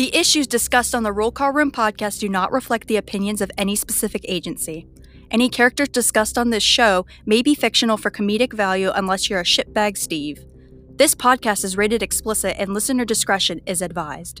The issues discussed on the Roll Call Room podcast do not reflect the opinions of any specific agency. Any characters discussed on this show may be fictional for comedic value unless you're a shitbag Steve. This podcast is rated explicit and listener discretion is advised.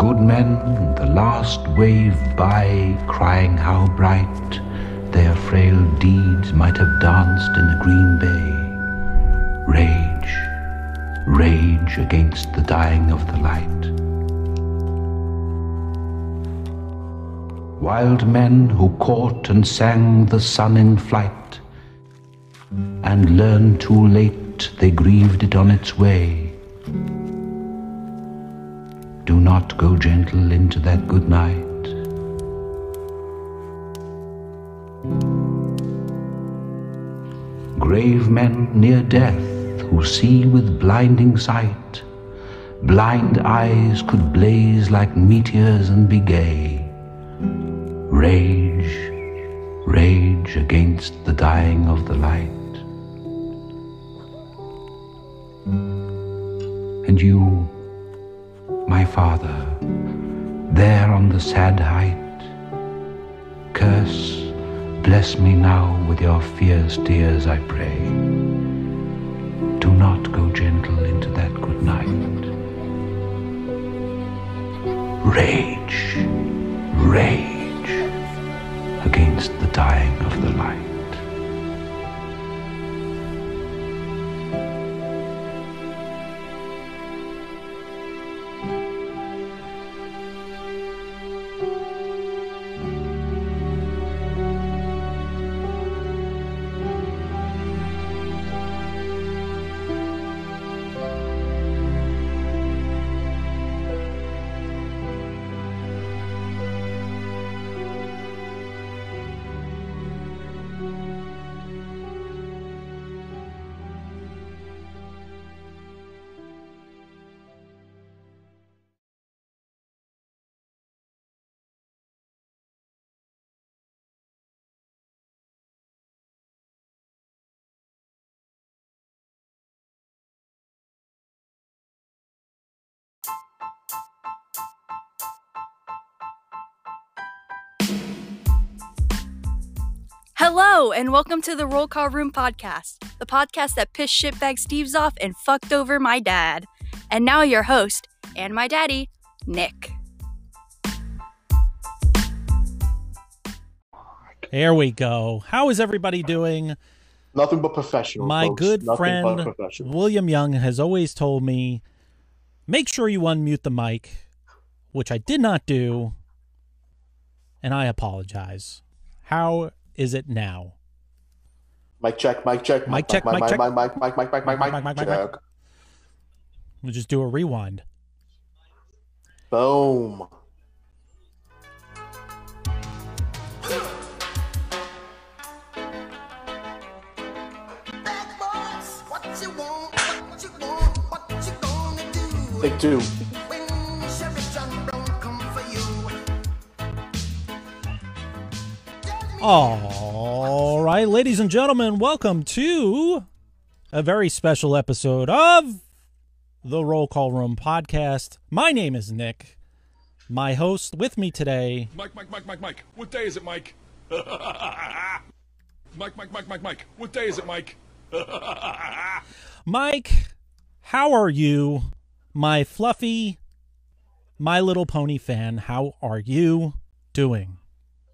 Good men, the last wave by, crying how bright their frail deeds might have danced in the green bay. Rage, rage against the dying of the light. wild men who caught and sang the sun in flight, and learned too late they grieved it on its way. Not go gentle into that good night. Grave men near death who see with blinding sight, blind eyes could blaze like meteors and be gay rage, rage against the dying of the light. And you, my father, there on the sad height, curse, bless me now with your fierce tears, I pray. Do not go gentle into that good night. Rage, rage against the dying of the light. Hello, and welcome to the Roll Call Room podcast, the podcast that pissed shitbag Steve's off and fucked over my dad. And now your host, and my daddy, Nick. There we go. How is everybody doing? Nothing but professional. My folks. good Nothing friend professional. William Young has always told me make sure you unmute the mic, which I did not do. and I apologize. How is it now? Mic check, mic check, Mic check, mic mic, check. mic, mic, mic, mic, mic, mic, Mic, mic, mic, mic, check. We'll just do a rewind. Boom. Take two. All right, ladies and gentlemen, welcome to a very special episode of the Roll Call Room podcast. My name is Nick. My host with me today, Mike, Mike, Mike, Mike, Mike. What day is it, Mike? Mike, Mike, Mike, Mike, Mike. What day is it, Mike? Mike. How are you, my fluffy, My Little Pony fan? How are you doing?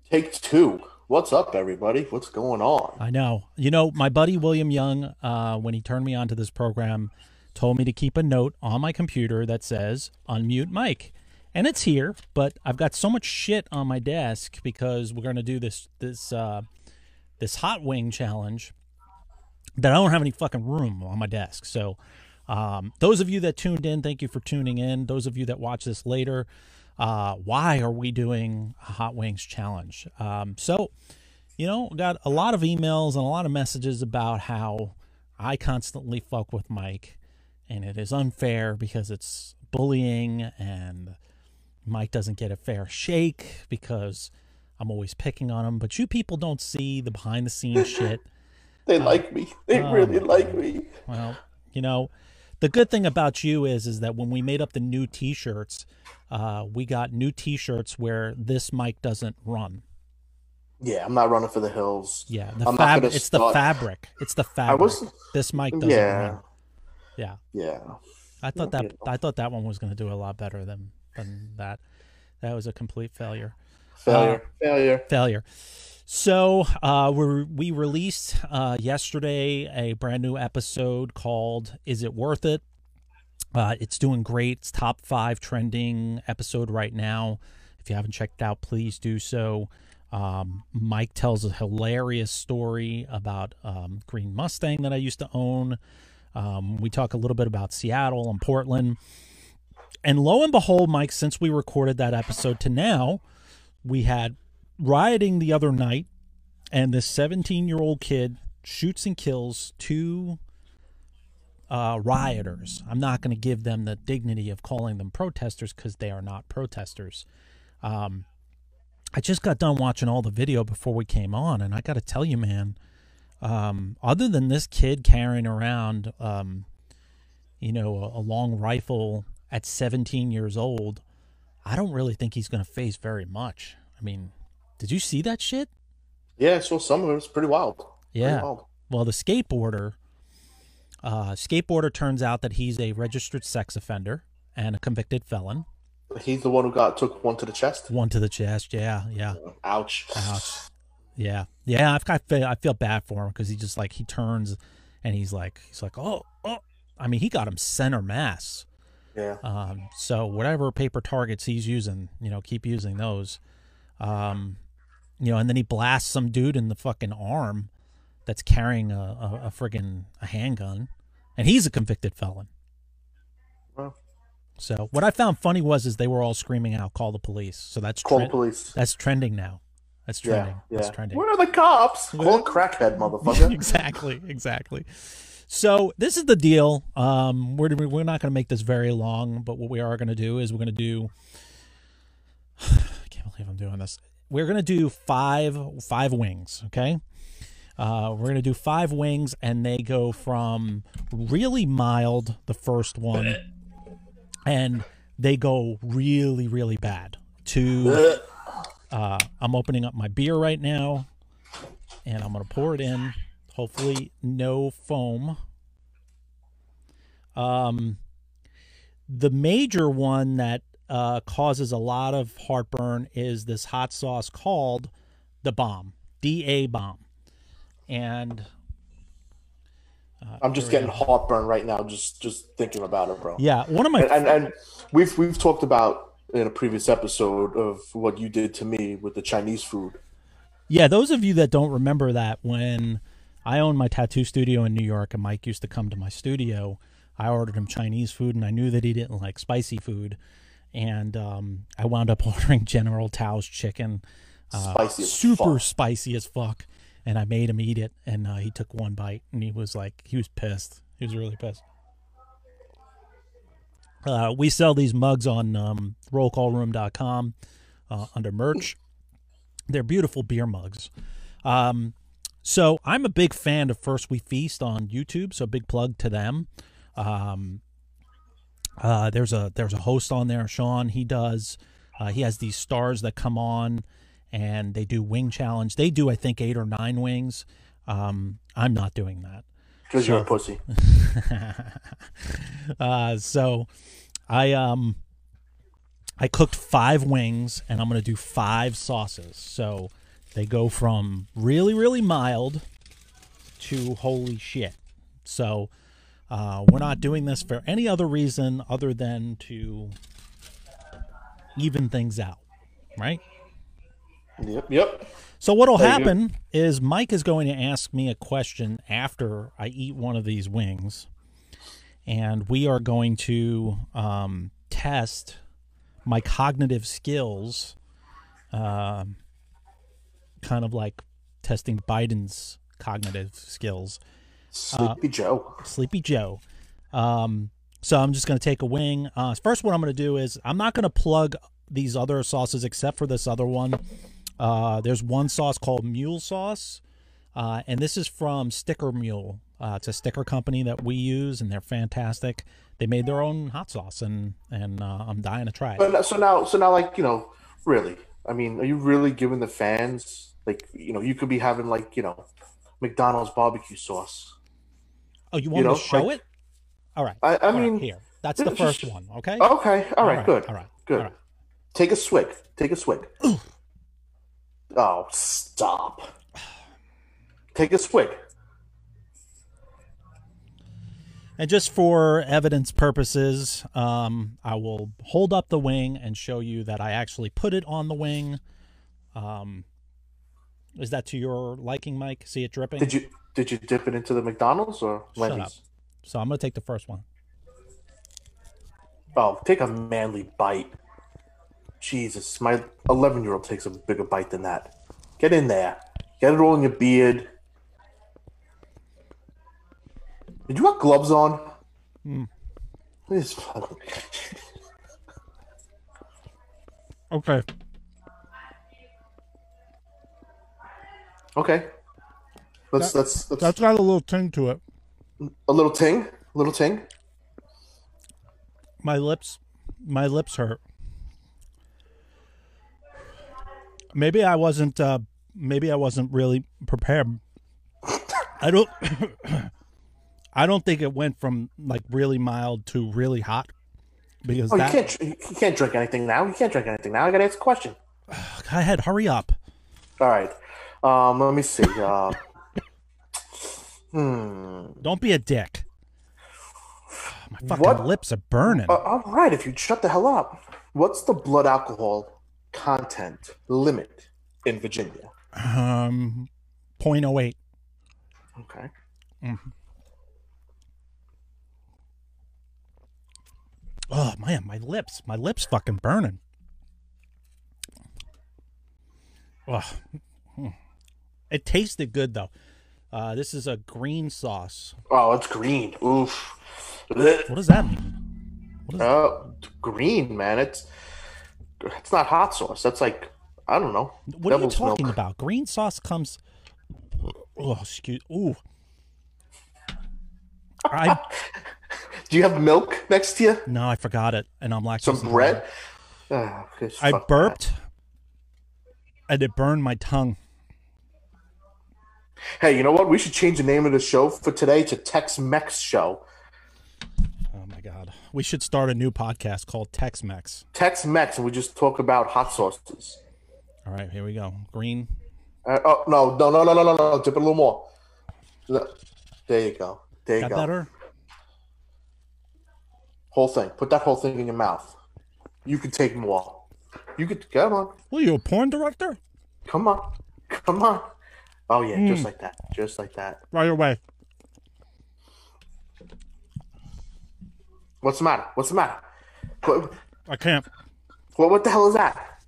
Take two. What's up, everybody? What's going on? I know. You know, my buddy William Young, uh, when he turned me onto this program, told me to keep a note on my computer that says unmute Mike. And it's here, but I've got so much shit on my desk because we're gonna do this this uh, this hot wing challenge that I don't have any fucking room on my desk. So um, those of you that tuned in, thank you for tuning in. Those of you that watch this later, uh, why are we doing a hot wings challenge? Um, so you know, got a lot of emails and a lot of messages about how I constantly fuck with Mike and it is unfair because it's bullying and Mike doesn't get a fair shake because I'm always picking on him. But you people don't see the behind the scenes shit. They like me. They oh really like me. Well, you know, the good thing about you is is that when we made up the new T-shirts, uh, we got new T-shirts where this mic doesn't run. Yeah, I'm not running for the hills. Yeah, the fab- it's the fabric. It's the I fabric. was. this mic doesn't Yeah. run. Yeah, Yeah. I thought that I thought that one was going to do a lot better than than that. That was a complete failure. Failure. Failure. failure. So uh, we we released uh, yesterday a brand new episode called "Is It Worth It?" Uh, it's doing great. It's top five trending episode right now. If you haven't checked out, please do so. Um, Mike tells a hilarious story about um, Green Mustang that I used to own. Um, we talk a little bit about Seattle and Portland. And lo and behold, Mike, since we recorded that episode to now, we had rioting the other night, and this 17 year old kid shoots and kills two uh, rioters. I'm not going to give them the dignity of calling them protesters because they are not protesters. Um, I just got done watching all the video before we came on, and I got to tell you, man, um, other than this kid carrying around, um, you know, a, a long rifle at 17 years old, I don't really think he's going to face very much. I mean, did you see that shit? Yeah, so some of it was pretty wild. Pretty Yeah. wild. Well, the skateboarder, uh, skateboarder turns out that he's a registered sex offender and a convicted felon. He's the one who got took one to the chest. One to the chest. Yeah, yeah. Ouch. Ouch. Yeah, yeah. I've got I feel bad for him because he just like he turns and he's like he's like oh oh. I mean, he got him center mass. Yeah. Um, so whatever paper targets he's using, you know, keep using those. Um, you know, and then he blasts some dude in the fucking arm that's carrying a, a, a friggin' a handgun, and he's a convicted felon. Well, So what I found funny was is they were all screaming out, "Call the police!" So that's call the police. that's trending now. That's Yeah. trending. Yeah. That's trending. Where are the cops? Call crackhead, motherfucker. exactly, exactly. So this is the deal. Um, we're we're not going to make this very long, but what we are going to do is we're going to do. I can't believe I'm doing this. We're to do five five wings. Okay. Uh, we're to do five wings, and they go from really mild, the first one, and they go really, really bad. To uh, I'm opening up my beer right now, and I'm to pour it in. Hopefully, no foam. Um, the major one that uh, causes a lot of heartburn is this hot sauce called the bomb, DA bomb, and I'm just getting heartburn right now, just just thinking about it, bro. yeah, one of my And, and and we've we've talked about in a previous episode of what you did to me with the Chinese food. Yeah, those of you that don't remember that, when I owned my tattoo studio in New York and Mike used to come to my studio, I ordered him Chinese food and I knew that he didn't like spicy food. And um, I wound up ordering General Tao's chicken. Uh, Spicy super fuck. spicy as fuck. And I made him eat it. And uh, he took one bite and he was like, he was pissed. He was really pissed. Uh, we sell these mugs on um, rollcallroom.com uh, under merch. They're beautiful beer mugs. Um, so I'm a big fan of First We Feast on YouTube. So big plug to them. Um, uh, there's a there's a host on there, Sean. He does. Uh, he has these stars that come on, and they do wing challenge. They do I think eight or nine wings. Um, I'm not doing that. Because you're a pussy. uh, so I um I cooked five wings and I'm gonna do five sauces. So they go from really really mild to holy shit. So uh, we're not doing this for any other reason other than to even things out, right? Yep. Yep. So what'll There happen is Mike is going to ask me a question after I eat one of these wings, and we are going to um, test my cognitive skills, um, kind of like testing Biden's cognitive skills. Sleepy Joe. Sleepy Joe. Um, so I'm just going to take a wing. Uh, first, what I'm going to do is I'm not going to plug these other sauces except for this other one. Uh, there's one sauce called Mule Sauce, uh, and this is from Sticker Mule. Uh, it's a sticker company that we use, and they're fantastic. They made their own hot sauce, and and uh, I'm dying to try it. But so now, so now, like you know, really, I mean, are you really giving the fans like you know, you could be having like you know, McDonald's barbecue sauce. Oh, you want know, me to show like- it? All right. I- I All right, mean, here. That's the first just- one. Okay. Okay. All right. right, Good. all right, Good. all right. Take a swig. Take a swig. Oh, stop. Take a swig. And just for evidence purposes, um, I will hold up the wing and show you that I actually put it on the wing. Um, is that to your liking, Mike? See it dripping? Did you did you dip it into the McDonald's or Shut Lenny's? up. So I'm going to take the first one. Oh, take a manly bite. Jesus, my 11 year old takes a bigger bite than that. Get in there. Get it all in your beard. Did you have gloves on? Hmm. This- Okay. Okay. Let's let's let's That's got a little ting to it. a little ting, a little ting. My lips, my lips hurt. Maybe I wasn't. Uh, maybe I wasn't really prepared. I don't. I don't think it went from like really mild to really hot because Oh, you can't you can't drink anything now. You can't drink anything now. I gotta ask a question. Go ahead, hurry up. All right. Um, let me see. Uh, hmm. Don't be a dick. My fucking What? lips are burning. Uh, all right, if you'd shut the hell up. What's the blood alcohol content limit in Virginia? Um, 0.08. Okay. Oh man, my lips, my lips fucking burning. Oh, it tasted good though. Uh, this is a green sauce. Oh, it's green. Oof. What does that mean? What is Uh, green, man. It's it's not hot sauce. That's like I don't know. what are you talking milk. about? Green sauce comes. Oh, excuse. Ooh. I Do you have milk next to you? no, I forgot it, and I'm lactose. Some bread? Just I fuck that. burped, and it burned my tongue. Hey, you know what? We should change the name of the show for today to Tex Mex Show. Oh my god, we should start a new podcast called Tex Mex. Tex Mex, and we just talk about hot sauces. All right, here we go. Green. Uh, oh no, no, no, no, no, no, no! Dip it a little more. Look. There you go. There you Got go. better? Whole thing. Put that whole thing in your mouth. You could take more. You could come on, Well, you a porn director? come on, come on. Oh yeah, Hmm. just like that, just like that. Right away. What's the matter? What's the matter? What, I can't. what, what the hell is that?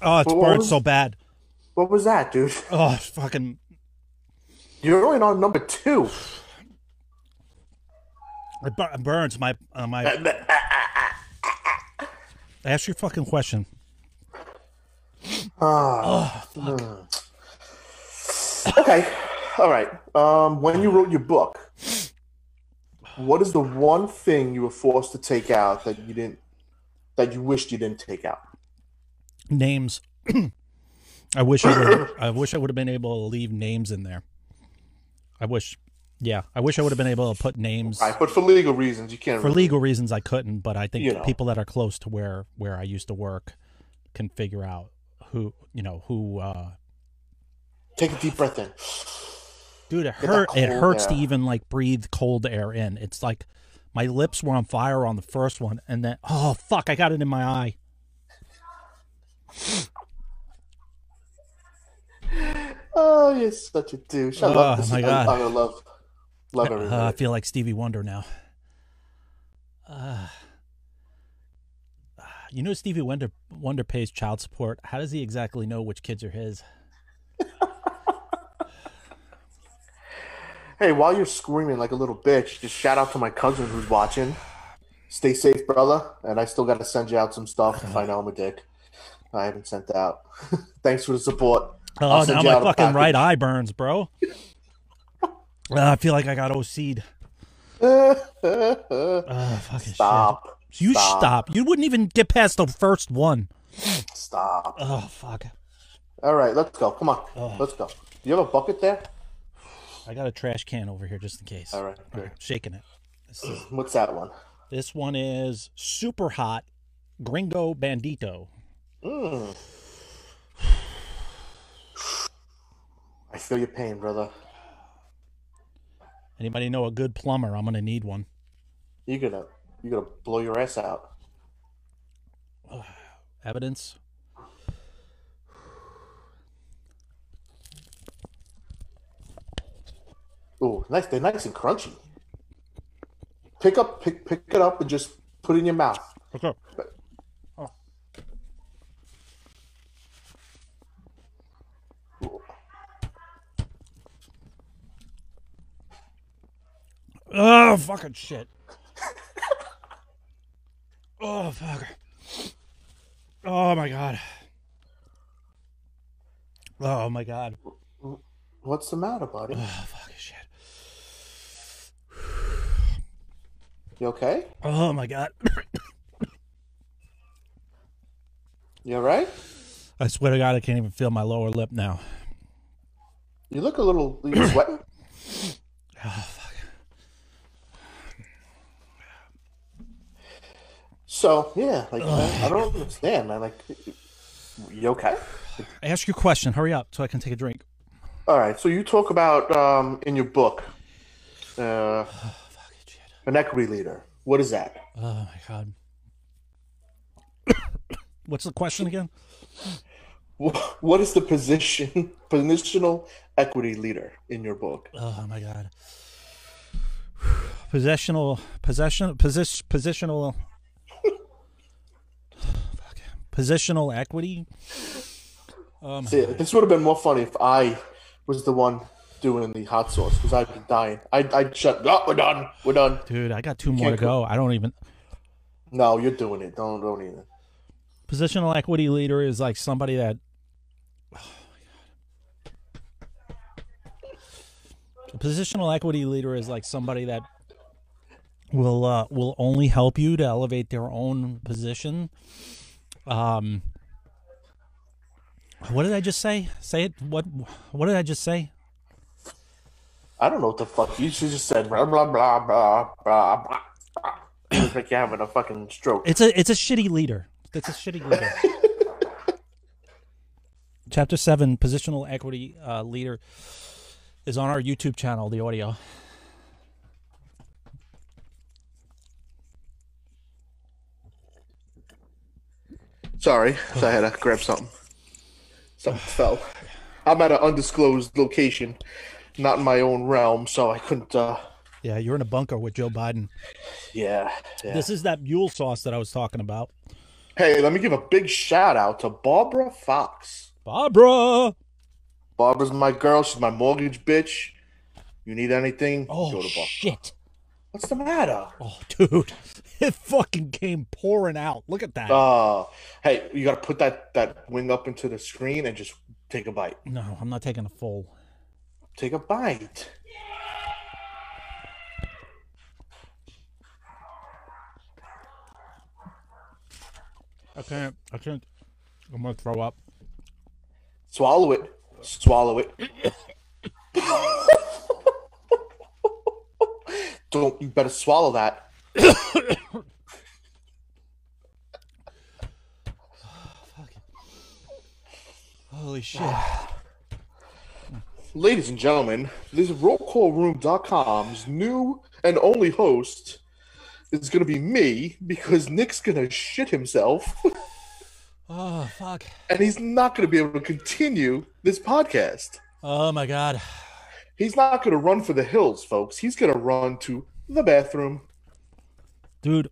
Oh, it's what burned was- so bad. What was that, dude? Oh, it's fucking. You're only on number two. It bur- it burns my uh, my. Ah, ah, ah, Ask your fucking question. Hmm. Okay, all right. Um, when you wrote your book, what is the one thing you were forced to take out that you didn't, that you wished you didn't take out? Names. I wish I would. I wish I would have been able to leave names in there. I wish. Yeah, I wish I would have been able to put names. Right, but for legal reasons, you can't. For really- legal reasons, I couldn't. But I think You know. people that are close to where where I used to work can figure out who you know who. uh Take a deep breath in. Dude, it hurt. It hurts to even like breathe cold air in. It's like my lips were on fire on the first one, and then oh fuck, I got it in my eye. Oh, you're such a douche. I Oh, love this. my I- God. I, love, love every Uh, I feel like Stevie Wonder now. Uh, you know, Stevie Wonder Wonder pays child support. How does he exactly know which kids are his? Hey, while you're screaming like a little bitch, just shout out to my cousin who's watching. Stay safe, brother. And I still got to send you out some stuff if I know I'm a dick. I haven't sent out. Thanks for the support. Oh, now my fucking right eye burns, bro. Uh, I feel like I got OC'd. Oh, fucking Stop. shit. You Stop. stop. You wouldn't even get past the first one. Stop. Oh, fuck. All right, let's go. Come on. Oh. Let's go. Do you have a bucket there? I got a trash can over here just in case. All right, shaking it. What's that one? this one is super hot Gringo Bandito. Mm. I feel your pain, brother. Anybody know a good plumber? I'm gonna need one. You're gonna you're gonna blow your ass out. Evidence. Ooh, nice. They're nice and crunchy. Pick up, pick pick it up, and just put it in your mouth. Okay. Oh. oh fucking shit. oh fuck. Oh my god. Oh my god. What's the matter, buddy? Oh fucking shit. You okay? Oh my god. You all right? I swear to God, I can't even feel my lower lip now. You look a little. You sweating? Oh fuck. So yeah, like man, I don't understand, man. Like, you okay? I ask you a question. Hurry up so I can take a drink. All right. So you talk about um, in your book, uh, an equity leader. What is that? Oh my god. What's the question again? What is the position, positional equity leader in your book? Oh my god. Possessional possession position positional positional equity. My See, this would have been more funny if I was the one doing in the hot sauce because I'd be dying. I'd, I'd shut. Oh, we're done. We're done. dude, I got two more to can't go. I don't even No, you're doing it. Don't don't even. positional equity leader is like somebody that a positional equity leader is like somebody that will uh, will only help you to elevate their own position. Um, what did I just say? Say it. What What did I just say? I don't know what the fuck. You should just said blah blah blah blah blah. blah. It's like you're having a fucking stroke. It's a it's a shitty leader. It's a shitty leader. Chapter seven, positional equity uh, leader, is on our YouTube channel. The audio. Sorry, so I had to grab something. Something fell. I'm at an undisclosed location, not in my own realm, so I couldn't. uh Yeah, you're in a bunker with Joe Biden. Yeah. yeah. This is that mule sauce that I was talking about. Hey, let me give a big shout out to Barbara Fox. Barbara. Barbara's my girl. She's my mortgage bitch. You need anything? Oh to shit. What's the matter? Oh, dude, it fucking came pouring out. Look at that. Uh, hey, you gotta put that that wing up into the screen and just take a bite. no, I'm not taking a full. Take a bite. I can't. I can't. I'm gonna throw up. Swallow it. Swallow it. Don't you better swallow that. Holy shit. Ladies and gentlemen, this is rollcallroom.com's new and only host is going to be me because Nick's going to shit himself Oh fuck. and he's not going to be able to continue this podcast. Oh my god. He's not going to run for the hills, folks. He's going to run to the bathroom. dude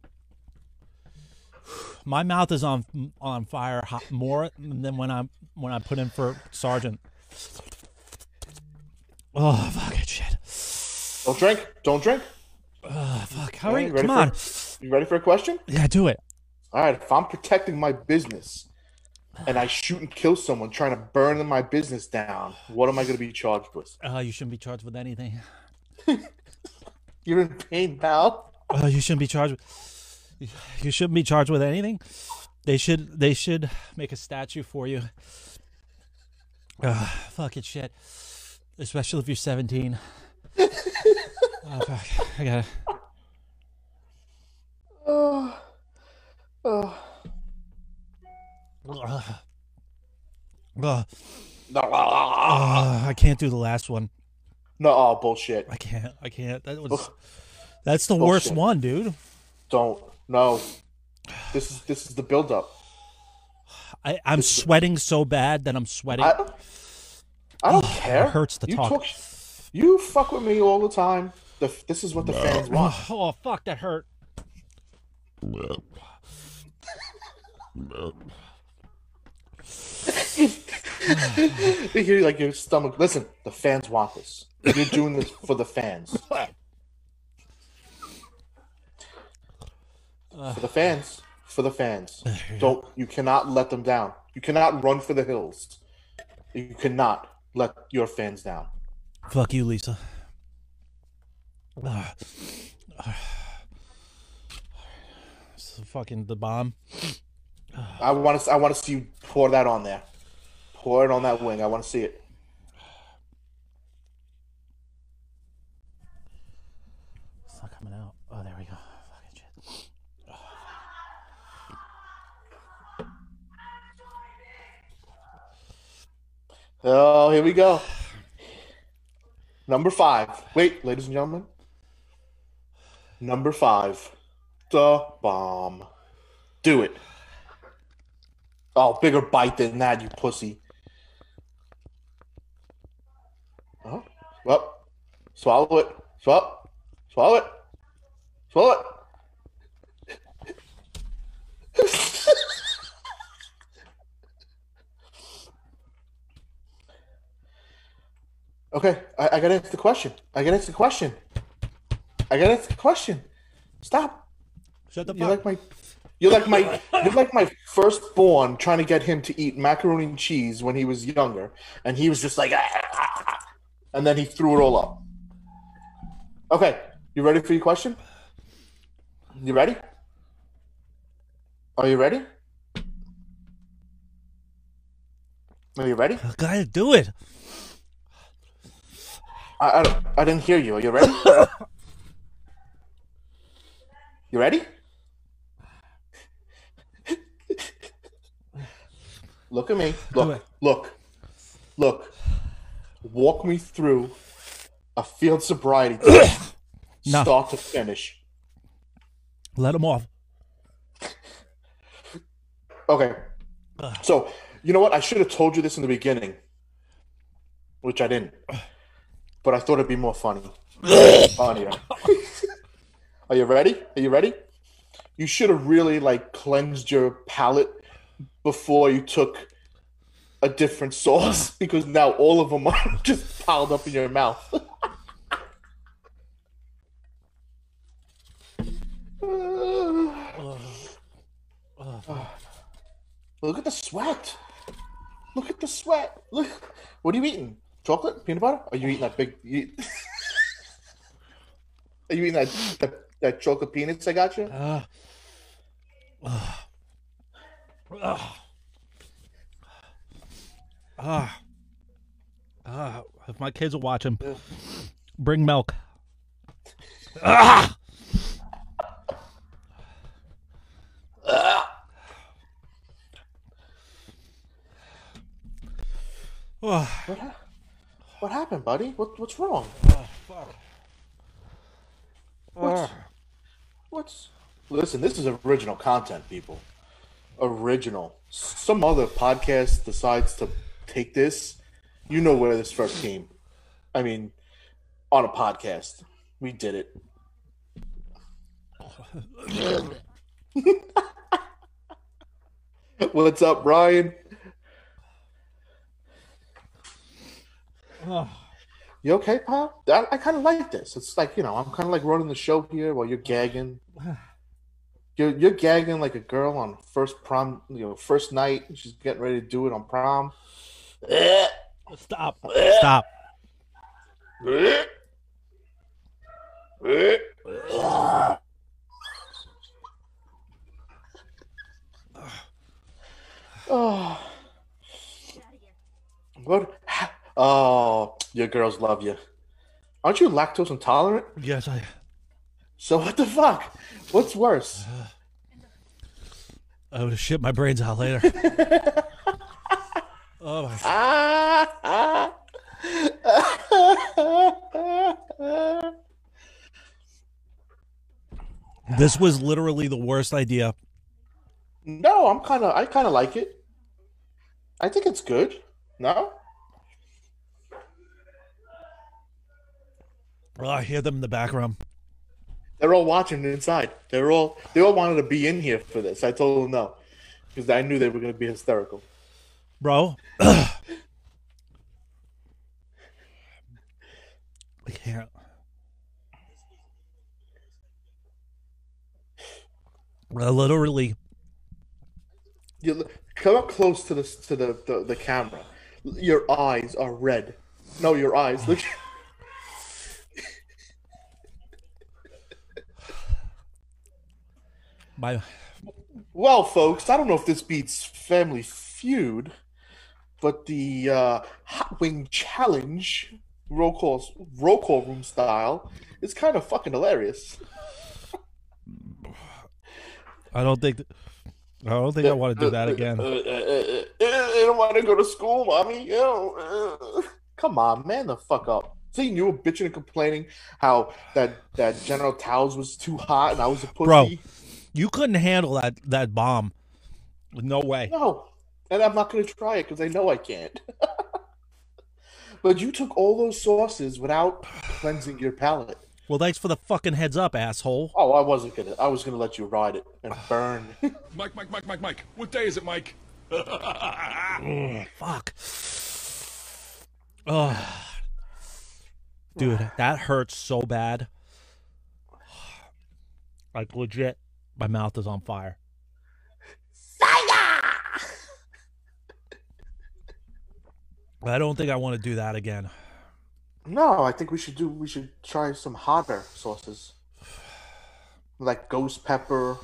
my mouth is on on fire hot, more than when i when i put in for sergeant oh fucking shit Don't drink. Don't drink. oh fuck hurry come for- on You ready for a question? yeah do it All right, if I'm protecting my business and I shoot and kill someone trying to burn my business down, what am I going to be charged with? uh, you shouldn't be charged with anything You're in pain, pal. uh, you shouldn't be charged with you shouldn't be charged with anything they should they should make a statue for you uh, fucking shit especially if you're 17 oh fuck i gotta Oh, oh. Ugh. Ugh. Ugh, I can't do the last one. no, oh, bullshit. I can't. I can't. That was. That's the worst one, dude. Don't. No. This is this is the buildup. I, I'm sweating so bad that I'm sweating. I, I don't care. hurts to you talk. you fuck with me all the time. The, this is what the fans oh, want. oh fuck, that hurt. You hear like your stomach. Listen, the fans want this. You're doing this for the fans. For the fans. For the fans. Don't. You cannot let them down. You cannot run for the hills. You cannot let your fans down. Fuck you, Lisa. Ugh. This is fucking the bomb. I want to. I want to see you pour that on there. Pour it on that wing. I want to see it. It's not coming out. Oh, there we go. Fucking shit. Oh, here we go. Number five. Wait, ladies and gentlemen. Number five. The bomb. Do it. Oh, bigger bite than that, you pussy. Oh, well, swallow it. Swallow. Swallow it. Swallow it. Okay, I, I gotta answer the question. I gotta answer the question. I gotta answer the question. Stop. Shut the You're like my you're like my you're like my firstborn trying to get him to eat macaroni and cheese when he was younger, and he was just like, "Ah, ah, ah," and then he threw it all up. Okay, you ready for your question? You ready? Are you ready? Are you ready? I gotta do it. I, I, I didn't hear you. Are you ready? you ready? look at me. Look. Look. Look. Walk me through a field sobriety test, No. start to finish. Let him off. Okay. So, you know what? I should have told you this in the beginning, which I didn't. But I thought it'd be more funny. Funnier. Are you ready? Are you ready? You should have really like cleansed your palate before you took a different sauce because now all of them are just piled up in your mouth. Look at the sweat. Look at the sweat. Look. What are you eating? Chocolate? Peanut butter? Are you eating that big? You... are you eating that, that that chocolate peanuts I got you? Uh, uh, uh, uh, uh, if my kids are watching, bring milk. Ah! What, ha- what happened, buddy? What what's wrong? Ah, fuck. What's, ah. what's listen? This is original content, people. Original. Some other podcast decides to take this. You know where this first came. I mean, on a podcast, we did it. What's up, Brian? You okay, pal? I, I kind of like this. It's like you know, I'm kind of like running the show here while you're gagging. You're you're gagging like a girl on first prom, you know, first night. She's getting ready to do it on prom. Stop. Stop. Oh, what? Oh, your girls love you. Aren't you lactose intolerant? Yes, I. So what the fuck? What's worse? I would have shit my brains out later. oh my. Ah, ah. This was literally the worst idea. No, I'm kind of. I kind of like it. I think it's good. No. Oh, I hear them in the background. They're all watching inside. They're all they all wanted to be in here for this. I told them no because I knew they were going to be hysterical. Bro. I can't. I literally. You look- come up close to the to the, the the camera. Your eyes are red. No, your eyes. Look. My. Well, folks, I don't know if this beats Family Feud, but the uh, Hot Wing Challenge roll call roll call room style is kind of fucking hilarious. I don't think. I don't think I want to do that again. Uh, uh, uh, uh, I don't want to go to school, mommy. You know. Come on, man, the fuck up. See, you were bitching and complaining how that that General Tao's was too hot and I was a pussy. Bro. You couldn't handle that that bomb. No way. No, and I'm not going to try it because I know I can't. but you took all those sauces without cleansing your palate. Well, thanks for the fucking heads up, asshole. Oh, I wasn't gonna. I was gonna let you ride it and burn. Mike, Mike, Mike, Mike, Mike. What day is it, Mike? Mm, fuck. Oh. Dude, that hurts so bad. Like legit, my mouth is on fire. Saya! I don't think I want to do that again. no, I think we should do. We should try some hotter sauces, like ghost pepper.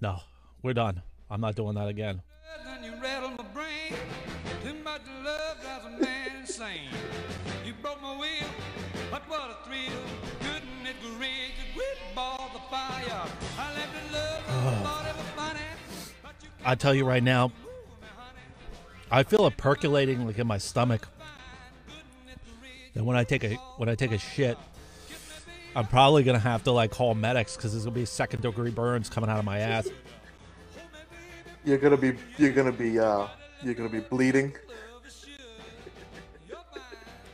No, we're done. I'm not doing that again. I tell you right now, I feel it percolating like in my stomach. And when I take a when I take a shit, I'm probably gonna have to like call medics because there's gonna be second degree burns coming out of my ass. You're gonna be you're gonna be uh you're gonna be bleeding.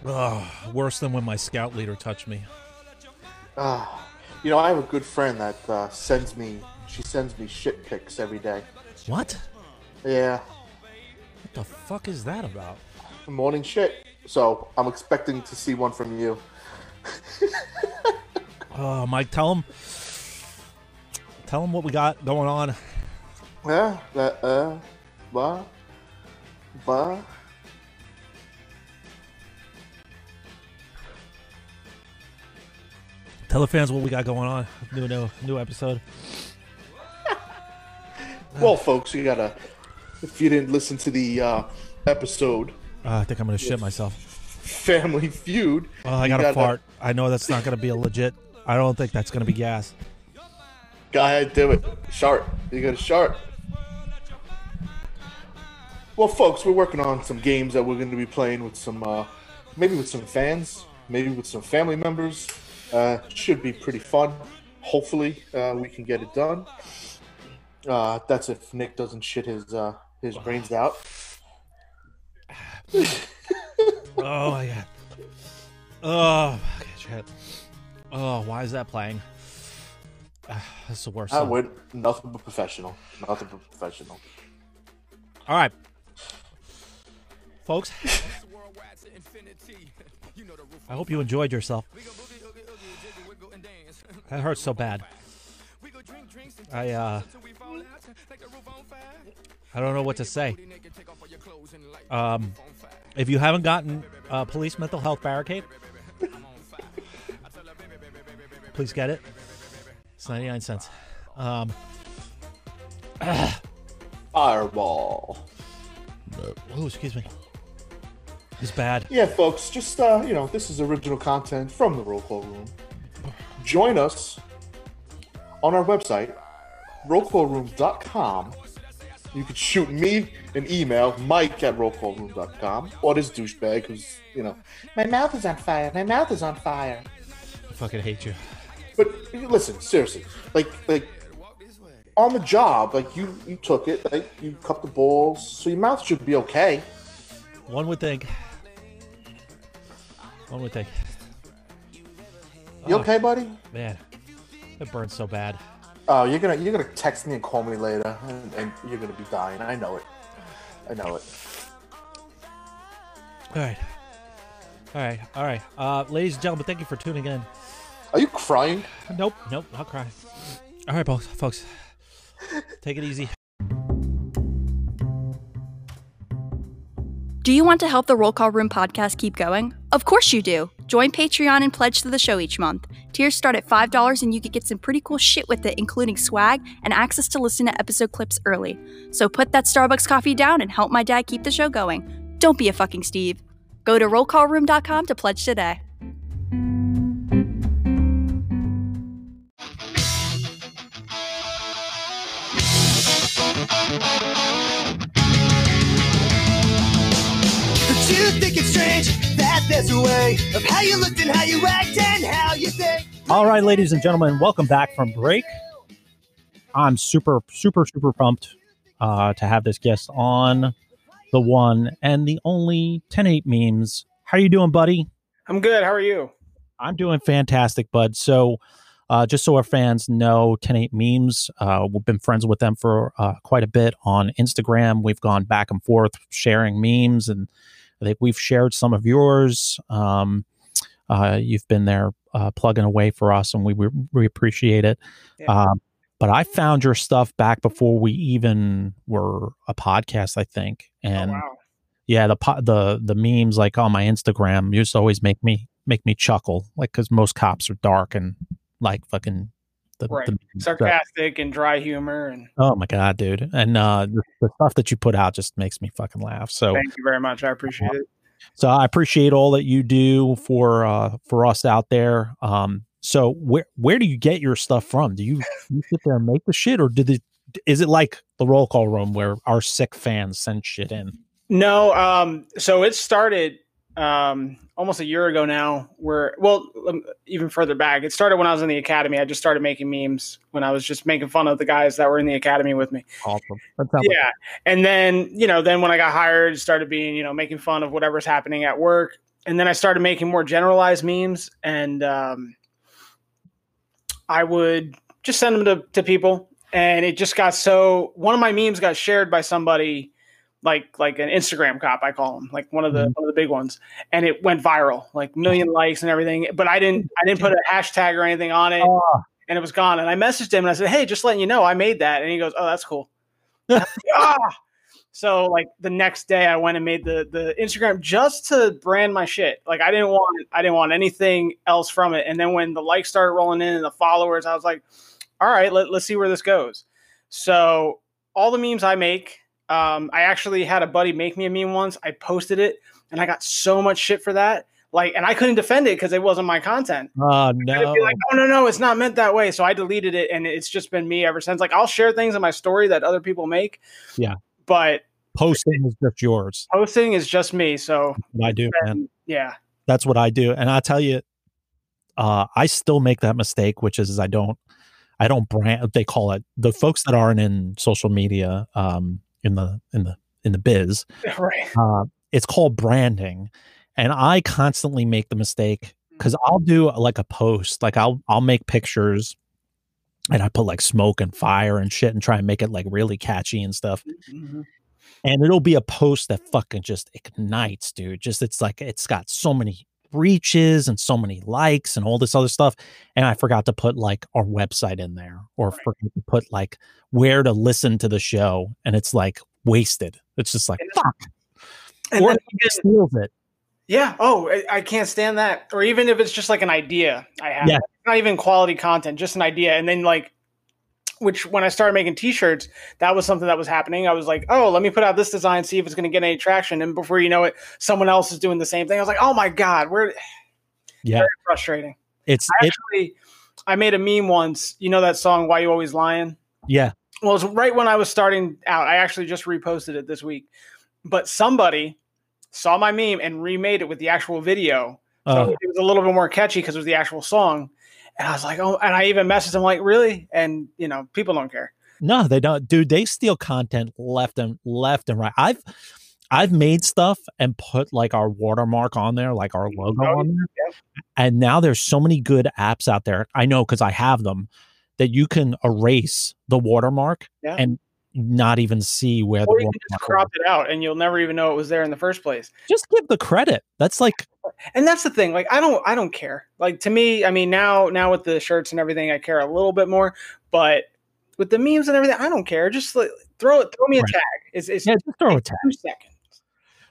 Ugh, worse than when my scout leader touched me. Ah, you know I have a good friend that uh, sends me she sends me shit pics every day. What? Yeah, What the fuck is that about? morning shit. So I'm expecting to see one from you. Oh, Mike, tell him. Tell him what we got going on. Yeah, that uh, what, what? Tell the fans what we got going on. New, new, new episode. Well, folks, you gotta. If you didn't listen to the uh, episode Uh, I think I'm gonna shit myself. Family Feud, Oh, I you got to gotta- fart. I know that's not gonna be a legit. I don't think that's gonna be gas. Go ahead, do it. Sharp. You got a sharp. Well, folks, we're working on some games that we're going to be playing with some, uh, maybe with some fans, maybe with some family members. Uh, should be pretty fun. Hopefully, uh, we can get it done. Uh, that's if Nick doesn't shit his uh, his brains out. Oh my god. Oh, okay, shit. Oh, why is that playing? Ah, That's the worst. I song. would nothing but professional. Nothing but professional. All right, folks. I hope you enjoyed yourself. That hurts so bad. I uh, I don't know what to say. Um, if you haven't gotten uh, police mental health barricade, please get it. It's ninety nine cents. Um, Fireball. oh, excuse me. It's bad. Yeah, folks, just uh, you know, this is original content from the Roll Call Room. Join us on our website, rollcallroom.com. You could shoot me an email, mike at rollcallroom.com, or this douchebag who's, you know, my mouth is on fire, my mouth is on fire. I fucking hate you. But listen, seriously, like, like, on the job, like you, you took it, like you cut the balls, so your mouth should be okay. One would think. One would think. You Oh. okay, buddy? Man, it burns so bad. Oh, you're gonna you're gonna text me and call me later, and, and you're gonna be dying. I know it. I know it. All right. All right. All right. Uh, ladies and gentlemen, thank you for tuning in. Are you crying? Nope. Nope. not crying. All right, folks. Folks, take it easy. Do you want to help the Roll Call Room podcast keep going? Of course you do. Join Patreon and pledge to the show each month. Tiers start at $5 and you could get some pretty cool shit with it, including swag and access to listen to episode clips early. So put that Starbucks coffee down and help my dad keep the show going. Don't be a fucking Steve. Go to rollcallroom.com to pledge today. Don't that a way of how you look and how you act and how you think? All right, ladies and gentlemen, welcome back from break. I'm super, super, super pumped uh, to have this guest on the one and the only 10-8 memes. How are you doing, buddy? I'm good. How are you? I'm doing fantastic, bud. So, uh, just so our fans know, 108 Memes, uh, we've been friends with them for uh, quite a bit on Instagram. We've gone back and forth sharing memes, and I think we've shared some of yours. Um, uh, you've been there uh, plugging away for us, and we we, we appreciate it. Yeah. Um, but I found your stuff back before we even were a podcast, I think, and oh, wow. yeah the the the memes like on my instagram used to always make me make me chuckle like because most cops are dark and like fucking the, Right. the- Sarcastic and dry humor. And oh my god dude and uh the, the stuff that you put out just makes me fucking laugh so thank you very much. I appreciate it. so i appreciate all that you do for uh for us out there um so where where do you get your stuff from do you, you sit there and make the shit or did it is it like the roll call room where our sick fans send shit in No, um, so it started um, almost a year ago now. Where well, um, even further back, it started when I was in the academy. I just started making memes when I was just making fun of the guys that were in the academy with me. Awesome. Yeah, and then you know, then when I got hired, started being you know making fun of whatever's happening at work, and then I started making more generalized memes, and um, I would just send them to to people, and it just got so. One of my memes got shared by somebody like like an Instagram cop, I call him, like one of the one of the big ones, and it went viral, like million likes and everything. But I didn't I didn't put a hashtag or anything on it, and it was gone. And I messaged him and I said, "Hey, just letting you know, I made that." And he goes, "Oh, that's cool." And I was like, ah! So like the next day, I went and made the the Instagram just to brand my shit. Like I didn't want I didn't want anything else from it. And then when the likes started rolling in and the followers, I was like, "All right, let, let's see where this goes." So all the memes I make um, I actually had a buddy make me a meme once. I posted it, and I got so much shit for that. Like, and I couldn't defend it because it wasn't my content. Oh no! Like, oh no, no, it's not meant that way. So I deleted it, and it's just been me ever since. Like, I'll share things in my story that other people make, yeah, but posting is just yours. posting is just me. So I do, man. yeah, That's what I do, and I tell you, uh, I still make that mistake, which is I don't, I don't brand. They call it the folks that aren't in social media, um, in the in the in the biz. right. Uh, it's called branding, and I constantly make the mistake because I'll do like a post, like I'll I'll make pictures, and I put like smoke and fire and shit, and try and make it like really catchy and stuff. Mhm. And it'll be a post that fucking just ignites, dude. Just it's like it's got so many reaches and so many likes and all this other stuff. And I forgot to put like our website in there or forgot to put like where to listen to the show. And it's like wasted. It's just like fuck. And or steals it. Yeah. Oh, I, I can't stand that. Or even if it's just like an idea I have, Yeah. Not even quality content, just an idea. And then like, which when I started making T-shirts, that was something that was happening. I was like, oh, let me put out this design, see if it's going to get any traction. And before you know it, someone else is doing the same thing. I was like, oh my god, we're Yeah. very frustrating. It's I it, actually, I made a meme once. You know that song "Why You Always Lying"? yeah. Well, it's right when I was starting out. I actually just reposted it this week. But somebody saw my meme and remade it with the actual video. So Oh. it was a little bit more catchy because it was the actual song. And I was like, oh, and I even messaged them like, really? And you know, people don't care. No, they don't, dude. They steal content left and left and right. I've I've made stuff and put like our watermark on there, like our logo Oh, on there. And now there's so many good apps out there. I know because I have them that you can erase the watermark Yeah. and not even see where Or the you can just crop it out and you'll never even know it was there in the first place. Just give the credit. That's like And that's the thing. Like I don't I don't care. Like to me, I mean now now with the shirts and everything, I care a little bit more. But with the memes and everything, I don't care. Just like, throw it, throw me a Right. tag. It's, it's yeah, just throw a tag. two seconds.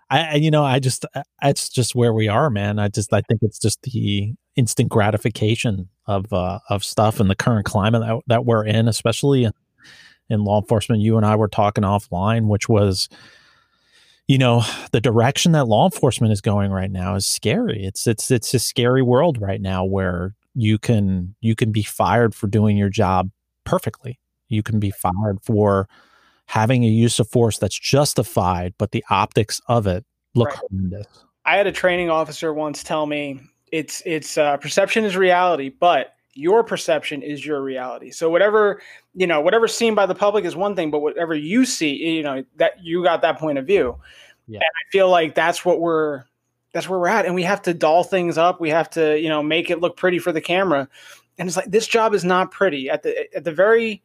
I, you know, I just uh, it's just where we are, man. I just I think it's just the instant gratification of uh, of stuff in the current climate that, that we're in, especially in, in law enforcement. You and I were talking offline, which was, you know, the direction that law enforcement is going right now is scary. It's it's it's a scary world right now where you can you can be fired for doing your job perfectly. You can be fired for having a use of force that's justified, but the optics of it look Right. horrendous. I had a training officer once tell me it's it's uh, perception is reality, but your perception is your reality. So whatever you know, whatever's seen by the public is one thing, but whatever you see, you know, that you got that point of view. Yeah. And I feel like that's what we're that's where we're at, and we have to doll things up. We have to you know make it look pretty for the camera, and it's like this job is not pretty at the at the very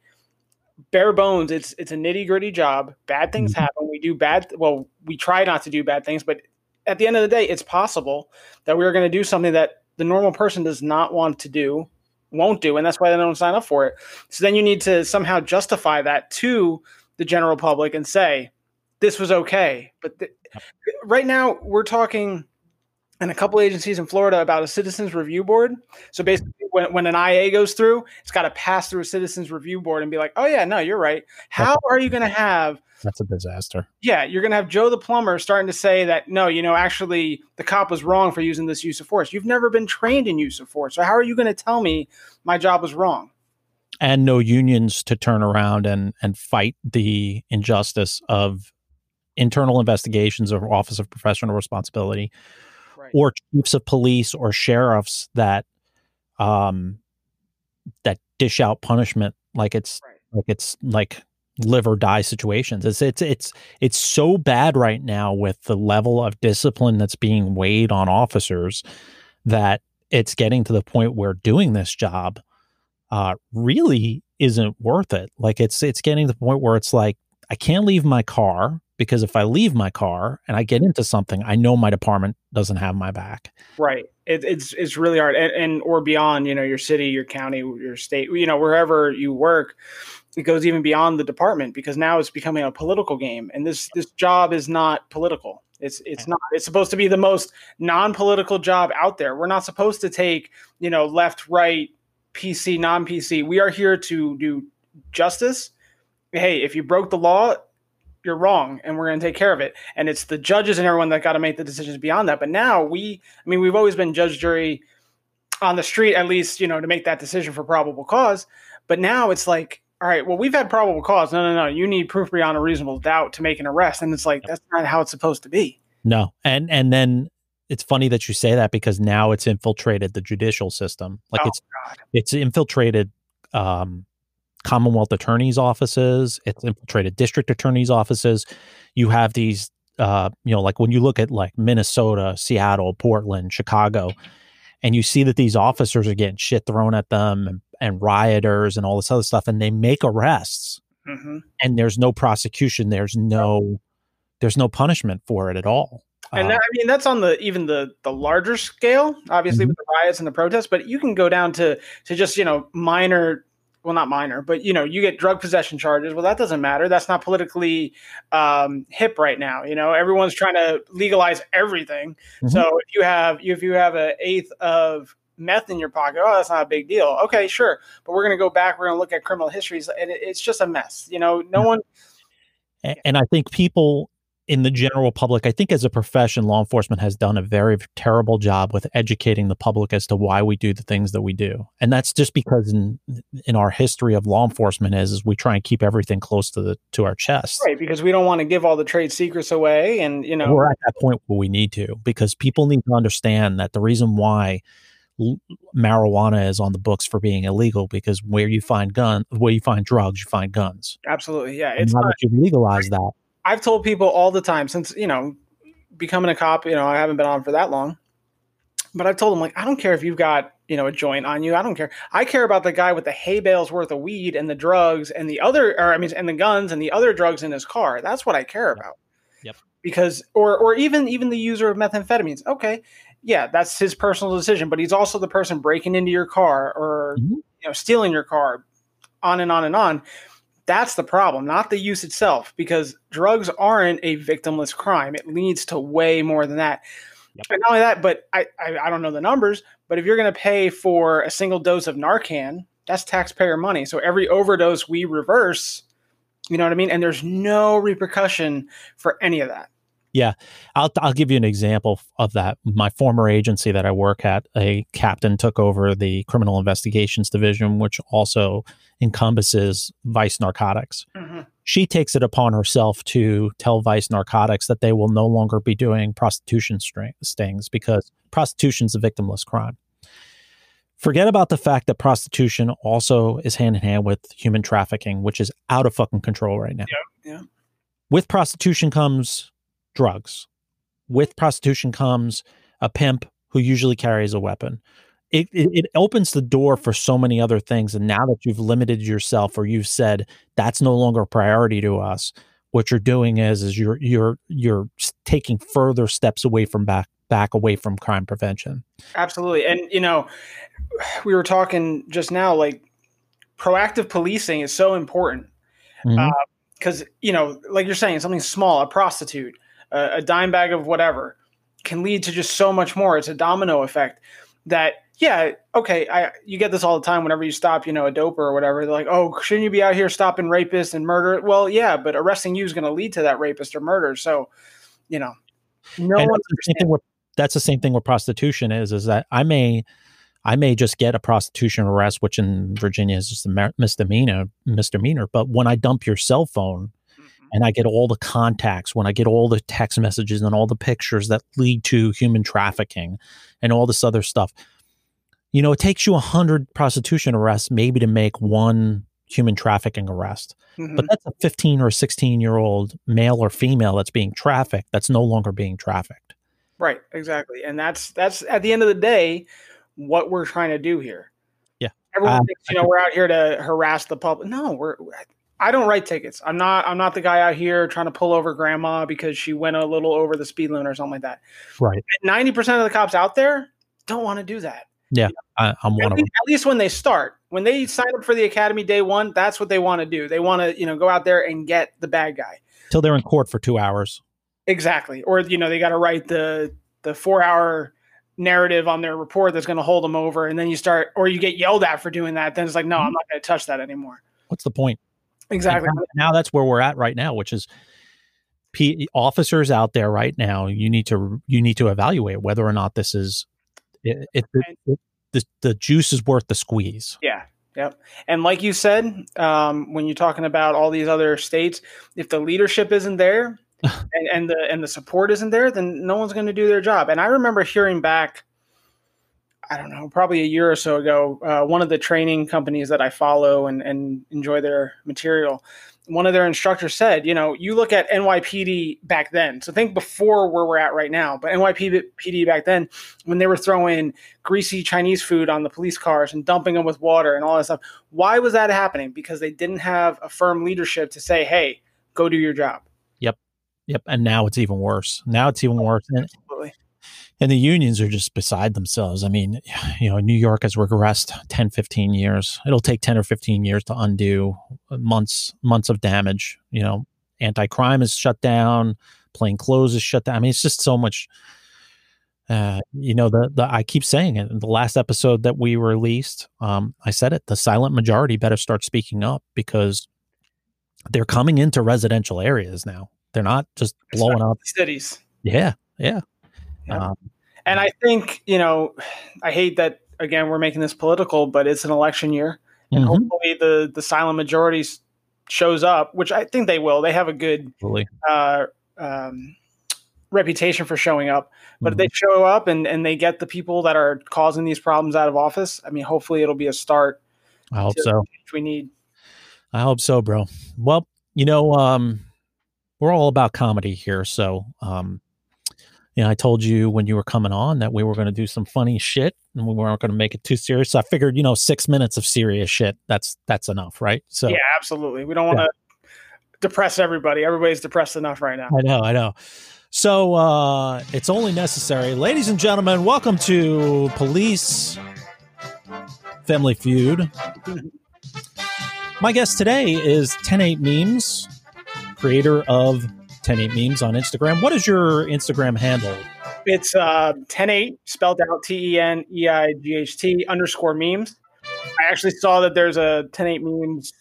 bare bones it's it's a nitty gritty job bad things Mhm. happen we do bad well we try not to do bad things but at the end of the day it's possible that we're going to do something that the normal person does not want to do won't do and that's why they don't sign up for it so then you need to somehow justify that to the general public and say this was okay but th- right now we're talking in a couple agencies in Florida about a citizens review board. So basically, when, when an IA goes through, it's got to pass through a citizens review board and be like, oh, yeah, no, you're right. How are you going to have, That's a disaster. yeah, you're going to have Joe the plumber starting to say that, no, you know, actually the cop was wrong for using this use of force. You've never been trained in use of force. So how are you going to tell me my job was wrong? And no unions to turn around and and fight the injustice of internal investigations of Office of Professional Responsibility or chiefs of police or sheriffs that um that dish out punishment like it's like it's like live or die situations. It's it's it's it's so bad right now with the level of discipline that's being weighed on officers that it's getting to the point where doing this job uh really isn't worth it. Like it's it's getting to the point where it's like I can't leave my car because if I leave my car and I get into something, I know my department doesn't have my back. Right. It, it's it's really hard, and, and or beyond, you know, your city, your county, your state, you know, wherever you work, it goes even beyond the department because now it's becoming a political game, and this this job is not political. It's it's not. It's supposed to be the most non-political job out there. We're not supposed to take you know left, right, PC, non-PC. We are here to do justice. Hey, if you broke the law, you're wrong and we're going to take care of it and it's the judges and everyone that got to make the decisions beyond that but now we i mean we've always been judge jury on the street at least you know to make that decision for probable cause but now it's like all right well we've had probable cause no no no you need proof beyond a reasonable doubt to make an arrest and it's like that's not how it's supposed to be No. And and then it's funny that you say that because now it's infiltrated the judicial system. Like Oh, it's it's infiltrated um Commonwealth attorneys offices, it's infiltrated district attorneys offices. You have these uh you know like when you look at like Minnesota, Seattle, Portland, Chicago and you see that these officers are getting shit thrown at them and, and rioters and all this other stuff and they make arrests mm-hmm. and there's no prosecution, there's no there's no punishment for it at all. and Uh, that, I mean that's on the even the the larger scale, obviously Mm-hmm. with the riots and the protests. But you can go down to to just you know minor, well not minor, but you know you get drug possession charges. Well, that doesn't matter. That's not politically um, hip right now. You know everyone's trying to legalize everything. Mm-hmm. So if you have if you have an eighth of meth in your pocket, oh that's not a big deal. Okay, sure, but we're gonna go back. We're gonna look at criminal histories, and it, it's just a mess. You know, no one. A- And I think people in the general public, I think as a profession, law enforcement has done a very terrible job with educating the public as to why we do the things that we do. And that's just because in in our history of law enforcement is, is we try and keep everything close to the to our chest. Right, because we don't want to give all the trade secrets away, and you know, We're at that point where we need to because people need to understand that the reason why l- marijuana is on the books for being illegal because where you find gun where you find drugs you find guns absolutely, yeah, and it's now not. that you've legalized that I've told people all the time since you know becoming a cop. You know, I haven't been on for that long, but I've told them like I don't care if you've got you know a joint on you. I don't care. I care about the guy with the hay bales worth of weed and the drugs and the other, or I mean, and the guns and the other drugs in his car. That's what I care about. Yep. Because, or or even even the user of methamphetamines. Okay, yeah, that's his personal decision, but he's also the person breaking into your car or mm-hmm. you know stealing your car, on and on and on. That's the problem, not the use itself, because drugs aren't a victimless crime. It leads to way more than that. And not only that, but I, I, I don't know the numbers, but if you're going to pay for a single dose of Narcan, that's taxpayer money. So every overdose we reverse, you know what I mean? And there's no repercussion for any of that. Yeah, I'll I'll give you an example of that. My former agency that I work at, a captain took over the criminal investigations division, which also encompasses Vice Narcotics. Mm-hmm. She takes it upon herself to tell Vice Narcotics that they will no longer be doing prostitution stings because prostitution is a victimless crime. Forget about the fact that prostitution also is hand in hand with human trafficking, which is out of fucking control right now Yeah. with prostitution comes drugs. With prostitution comes a pimp who usually carries a weapon. It, it, it opens the door for so many other things. And now that you've limited yourself or you've said that's no longer a priority to us, what you're doing is is you're you're you're taking further steps away from back back away from crime prevention. Absolutely. And, you know, we were talking just now, like proactive policing is so important. Mhm. because you know, like you're saying, something small, a prostitute, a, a dime bag of whatever, can lead to just so much more. It's a domino effect. That yeah, okay, I you get this all the time. Whenever you stop, you know, a doper or whatever, they're like, oh, shouldn't you be out here stopping rapists and murder? Well, yeah, but arresting you is going to lead to that rapist or murder. So, you know, no and one that's the same thing with that's the same thing with prostitution is is that I may I may just get a prostitution arrest, which in Virginia is just a misdemeanor misdemeanor. But when I dump your cell phone and I get all the contacts, when I get all the text messages and all the pictures that lead to human trafficking and all this other stuff, you know, it takes you a hundred prostitution arrests maybe to make one human trafficking arrest. Mhm. But that's a 15 or 16 year old male or female that's being trafficked that's no longer being trafficked. Right, exactly. And that's that's at the end of the day what we're trying to do here. Yeah. Everyone Uh, thinks, you know, we're out here to harass the public. No, we're I don't write tickets. I'm not I'm not the guy out here trying to pull over grandma because she went a little over the speed limit or something like that. Right. 90% of the cops out there don't want to do that. Yeah. I, I'm one of them. at least when they start. When they sign up for the academy day one, that's what they want to do. They want to, you know, go out there and get the bad guy. Till they're in court for two hours. Exactly. Or you know, they got to write the the 4-hour narrative on their report that's going to hold them over and then you start or you get yelled at for doing that, then it's like, "No, mm-hmm. I'm not going to touch that anymore." What's the point? Exactly. And Now, that's where we're at right now, which is P- officers out there right now. You need to you need to evaluate whether or not this is it, it, it, the the juice is worth the squeeze. Yeah. Yep. And like you said, um, when you're talking about all these other states, if the leadership isn't there and, and the and the support isn't there, then no one's going to do their job. And I remember hearing back, I don't know, probably a year or so ago, uh, one of the training companies that I follow and, and enjoy their material. One of their instructors said, you know, you look at NYPD back then. So think before where we're at right now, but NYPD back then, when they were throwing greasy Chinese food on the police cars and dumping them with water and all that stuff. Why was that happening? Because they didn't have a firm leadership to say, "Hey, go do your job." Yep. Yep. And now it's even worse. Now it's even worse. And. And the unions are just beside themselves. I mean, you know, New York has regressed 10, 15 years. It'll take 10 or 15 years to undo months, months of damage. You know, anti crime is shut down, plain clothes is shut down. I mean, it's just so much. Uh, you know, the, the I keep saying it in the last episode that we released. Um, I said it. The silent majority better start speaking up because they're coming into residential areas now. They're not just blowing up. cities. Yeah, yeah. Yeah. Um, And I think you know, I hate that again. We're making this political, but it's an election year, and Mhm. hopefully the the silent majority shows up, which I think they will. They have a good uh, um, reputation for showing up. But Mm-hmm. if they show up and, and they get the people that are causing these problems out of office, I mean, hopefully it'll be a start. I hope so. We need. I hope so, bro. Well, you know, um, we're all about comedy here, so um, you know, I told you when you were coming on that we were going to do some funny shit and we weren't going to make it too serious. So I figured, you know, six minutes of serious shit that's that's enough, right? So yeah, absolutely. We don't want to depress everybody. Everybody's depressed enough right now. I know, I know. So uh, it's only necessary, ladies and gentlemen. Welcome to Police Family Feud. My guest today is 108 Memes, creator of 108 Memes on Instagram. What is your Instagram handle? It's uh, 108 spelled out T E N E I G H T underscore memes. I actually saw that there's a 108 memes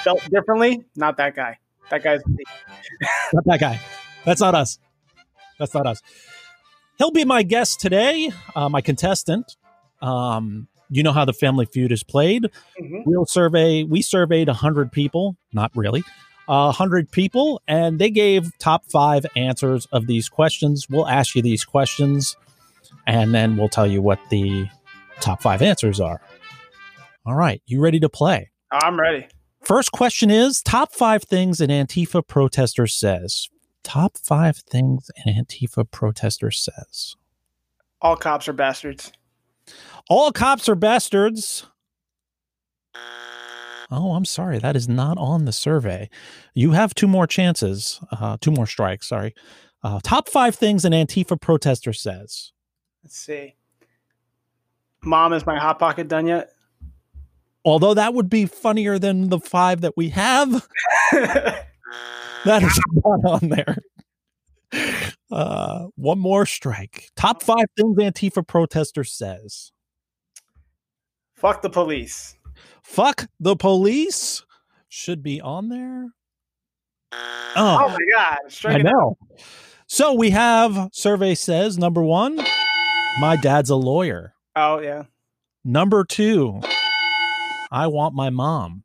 spelled differently. Not that guy. That guy's Not that guy. That's not us. That's not us. He'll be my guest today, uh, my contestant. Um, you know how the Family Feud is played. Mhm. We'll survey. We surveyed hundred people, not really, hundred people, and they gave top five answers of these questions. We'll ask you these questions, and then we'll tell you what the top five answers are. All right, you ready to play? I'm ready. First question is top five things an Antifa protester says. Top five things an Antifa protester says. All cops are bastards. All cops are bastards. Oh, I'm sorry. That is not on the survey. You have two more chances, uh, two more strikes. Sorry. Uh, top five things an Antifa protester says. Let's see. Mom, is my hot pocket done yet? Although that would be funnier than the five that we have. That is not on there. Uh, one more strike. Top five things Antifa protester says. Fuck the police. Fuck the police should be on there. Oh, Oh, my god! I out. know. So we have survey says number one, my dad's a lawyer. Oh yeah. Number two, I want my mom.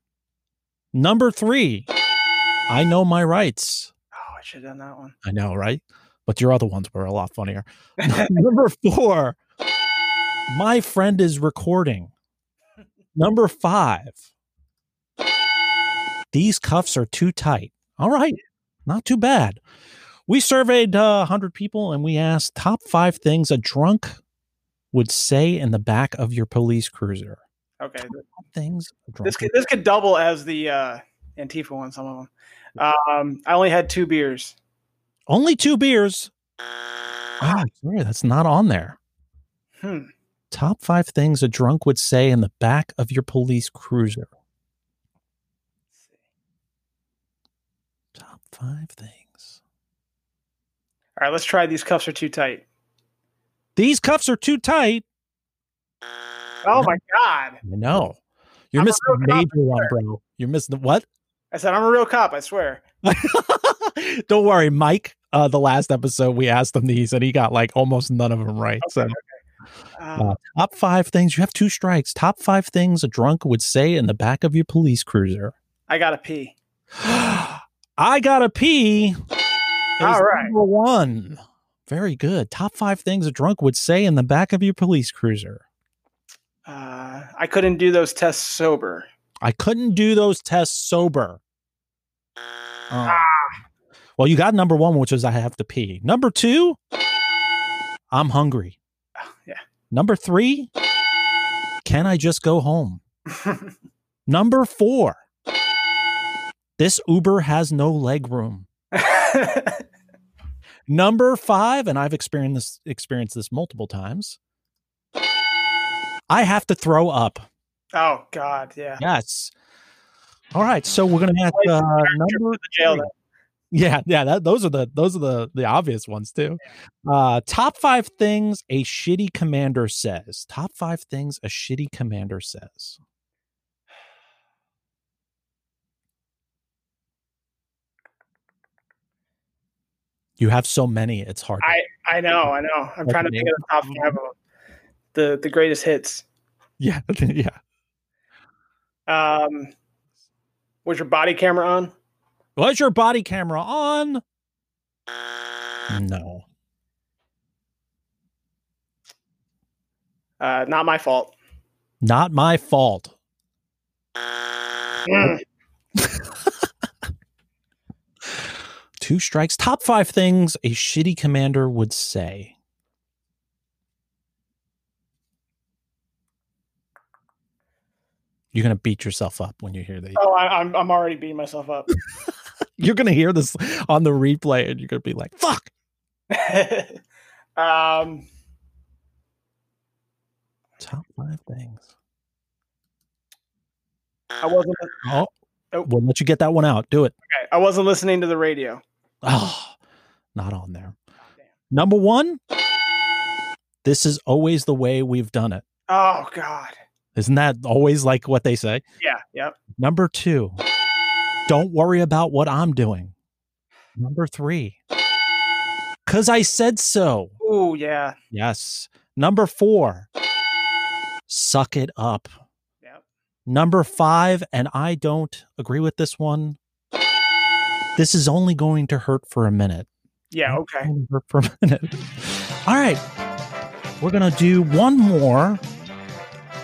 Number three, I know my rights. Oh, I should have done that one. I know, right? But your other ones were a lot funnier. Number four, my friend is recording. Number five, these cuffs are too tight. All right, not too bad. We surveyed uh, 100 people and we asked top five things a drunk would say in the back of your police cruiser. Okay. Things a drunk This could this could double as the uh, Antifa one. Some of them. Um, I only had two beers. Only two beers. Oh, sorry, that's not on there. Hmm. Top five things a drunk would say in the back of your police cruiser. Top five things. All right, let's try. These cuffs are too tight. These cuffs are too tight. Oh my god! No. You're I'm missing a major one, bro. You're missing the what? I said I'm a real cop. I swear. Don't worry, Mike. Uh, the last episode we asked him these, and he got like almost none of them right. so, Uh, uh, top five things you have two strikes. Top five things a drunk would say in the back of your police cruiser. I gotta pee. I gotta pee. All right. Number one. Very good. Top five things a drunk would say in the back of your police cruiser. Uh, I couldn't do those tests sober. I couldn't do those tests sober. Oh. Well, you got number one, which is I have to pee. Number two, I'm hungry. Number three, can I just go home? Number four, this Uber has no leg room. Number five, and I've experienced this experienced this multiple times. I have to throw up. Oh God, yeah. Yes. All right, so we're gonna have uh, number The jail. Yeah, yeah, that, those are the those are the the obvious ones too. Uh, top five things a shitty commander says. Top five things a shitty commander says. You have so many, it's hard. I I know, I know. I'm trying to think of the top five of them. The the greatest hits. yeah, yeah. Um, was your body camera on? Was your body camera on? No. Uh, not my fault. Not my fault. Mm. Two strikes. Top five things a shitty commander would say. You're gonna beat yourself up when you hear these. Oh, I, I'm I'm already beating myself up. You're gonna hear this on the replay, and you're gonna be like, "Fuck." um, Top five things. I wasn't. Oh, Oh. we'll let you get that one out. Do it. Okay, I wasn't listening to the radio. Oh, not on there. Number one. This is always the way we've done it. Oh God. Isn't that always like what they say? Yeah. Yep. Number two, don't worry about what I'm doing. Number three, because I said so. Oh yeah. Yes. Number four, suck it up. Yep. Number five, and I don't agree with this one. This is only going to hurt for a minute. Yeah. Okay. Hurt for a minute. All right. We're going to do one more,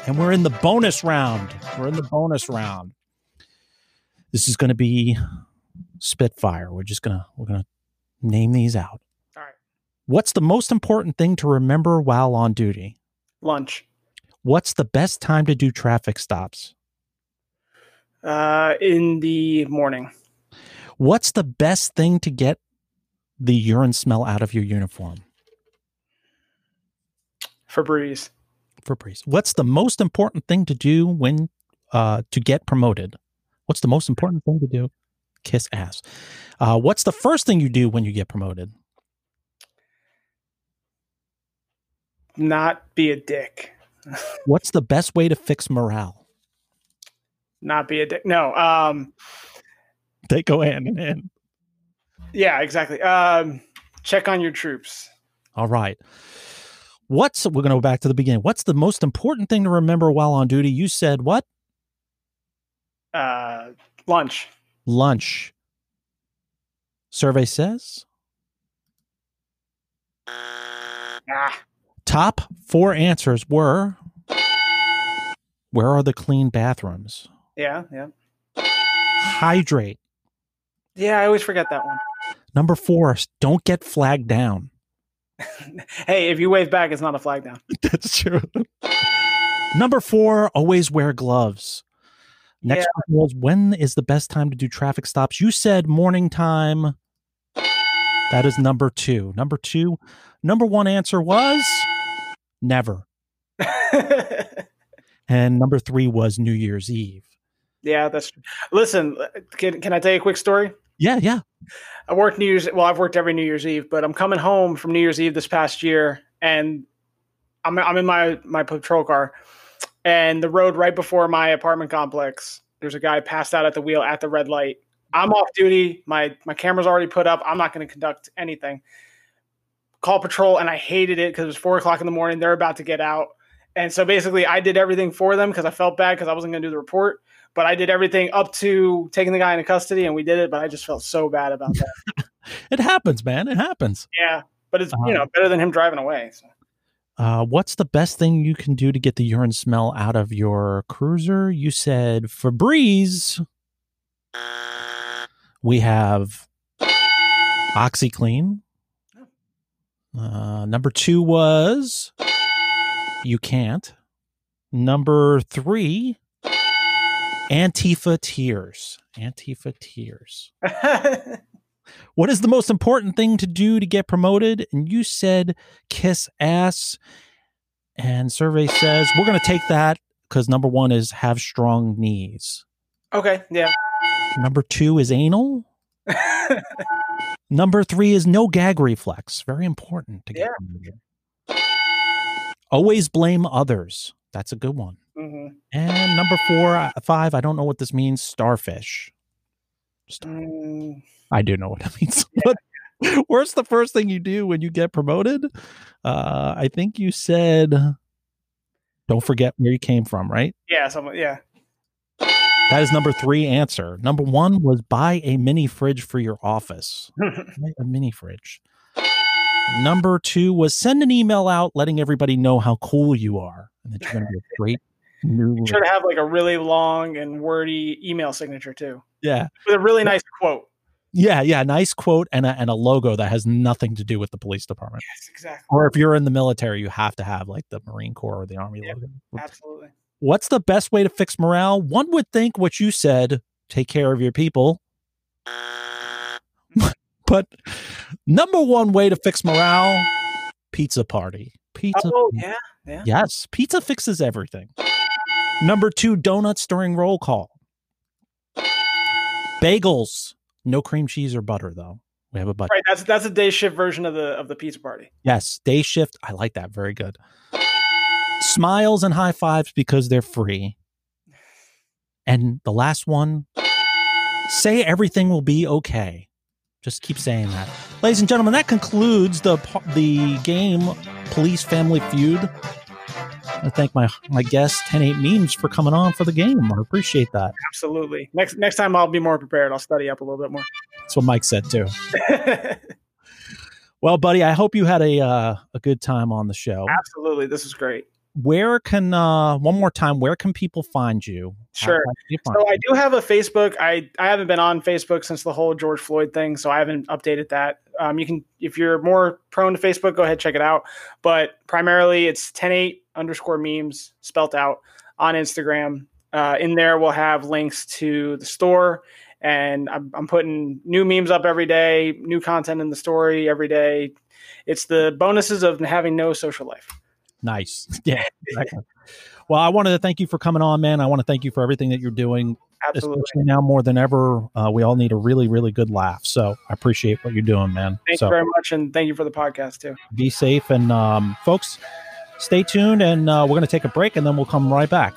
and we're in the bonus round. We're in the bonus round. This is going to be Spitfire. We're just going to we're going to name these out. All right. What's the most important thing to remember while on duty? Lunch. What's the best time to do traffic stops? Uh, in the morning. What's the best thing to get the urine smell out of your uniform? Febreze. Febreze. What's the most important thing to do when uh, to get promoted? What's the most important thing to do? Kiss ass. Uh, what's the first thing you do when you get promoted? Not be a dick. What's the best way to fix morale? Not be a dick. No. Um. They go hand in hand. Yeah. Exactly. Um. Check on your troops. All right. What's we're going to go back to the beginning. What's the most important thing to remember while on duty? You said what? Uh. Lunch. Lunch. Survey says Ah, top four answers were Where are the clean bathrooms? yeah, yeah. Hydrate. Yeah, I always forget that one. Number four, don't get flagged down. Hey, if you wave back, it's not a flag down. That's true. Number four, always wear gloves. Next Yeah. was when is the best time to do traffic stops? You said morning time. That is number two. Number two, number one answer was never. And number three was New Year's Eve. yeah, that's. True. Listen, uh, can, can I tell you a quick story? Yeah, yeah. I worked New Year's. Well, I've worked every New Year's Eve, but I'm coming home from New Year's Eve this past year, and I'm I'm in my my patrol car, and the road right before my apartment complex. There's a guy passed out at the wheel at the red light. I'm off duty. My my camera's already put up. I'm not going to conduct anything. Call patrol, and I hated it because it was four o'clock in the morning. They're about to get out, and so basically, I did everything for them because I felt bad because I wasn't going to do the report. But I did everything up to taking the guy into custody, and we did it. But I just felt so bad about that. It happens, man. It happens. Yeah, but it's you uh-huh. know better than him driving away. So. Uh, what's the best thing you can do to get the urine smell out of your cruiser? You said Febreze. We have OxiClean. Uh, number two was you can't. Number three, Antifa tears. Antifa tears. What is the most important thing to do to get promoted? And you said kiss ass. And survey says we're going to take that because number one is have strong knees. okay, yeah. Number two is anal. Number three is no gag reflex. Very important to get. promoted. Always blame others. That's a good one. hmm And number four, uh, five, I don't know what this means. Starfish. Mm, I do know what it means. But where's the first thing you do when you get promoted? Uh, I think you said, don't forget where you came from, right? yeah, yeah. That is number three answer. Number one was buy a mini fridge for your office. A mini fridge. Number two was send an email out letting everybody know how cool you are and that you're going to be a great new. Should have like a really long and wordy email signature too, Yeah. with a really nice quote. Yeah. Yeah. Nice quote and a, and a logo that has nothing to do with the police department. Yes, exactly. Or if you're in the military, you have to have like the Marine Corps or the Army logo. Absolutely. What's the best way to fix morale? One would think what you said, take care of your people. but number one way to fix morale, pizza party. Pizza. Oh yeah, yeah. Yes, pizza fixes everything. Number two, donuts during roll call. Bagels, no cream cheese or butter though. We have a butter. Right. That's that's a day shift version of the of the pizza party. Yes, day shift. I like that. Very good. Smiles and high fives because they're free. And the last one, say everything will be okay. Just keep saying that. Ladies and gentlemen, that concludes the the game Police Family Feud. I thank my my guest 108 memes for coming on for the game. I appreciate that. Absolutely. Next next time I'll be more prepared. I'll study up a little bit more. That's what Mike said too. Well, buddy, I hope you had a uh, a good time on the show. Absolutely. This is great. Where can uh one more time? Where can people find you? Sure. you find So I do have a Facebook. I, I haven't been on Facebook since the whole George Floyd thing, so I haven't updated that. Um, you can, if you're more prone to Facebook, go ahead check it out. But primarily, it's 108 underscore memes spelt out on Instagram. Uh, in there, we'll have links to the store, and I'm, I'm putting new memes up every day, new content in the story every day. It's the bonuses of having no social life. Nice. Yeah. Exactly. well, I wanted to thank you for coming on, man. I want to thank you for everything that you're doing. Absolutely. Especially now more than ever, uh, we all need a really, really good laugh. So I appreciate what you're doing, man. Thank so you very much, and thank you for the podcast too. be safe and um, folks, stay tuned. And uh, we're going to take a break, and then we'll come right back.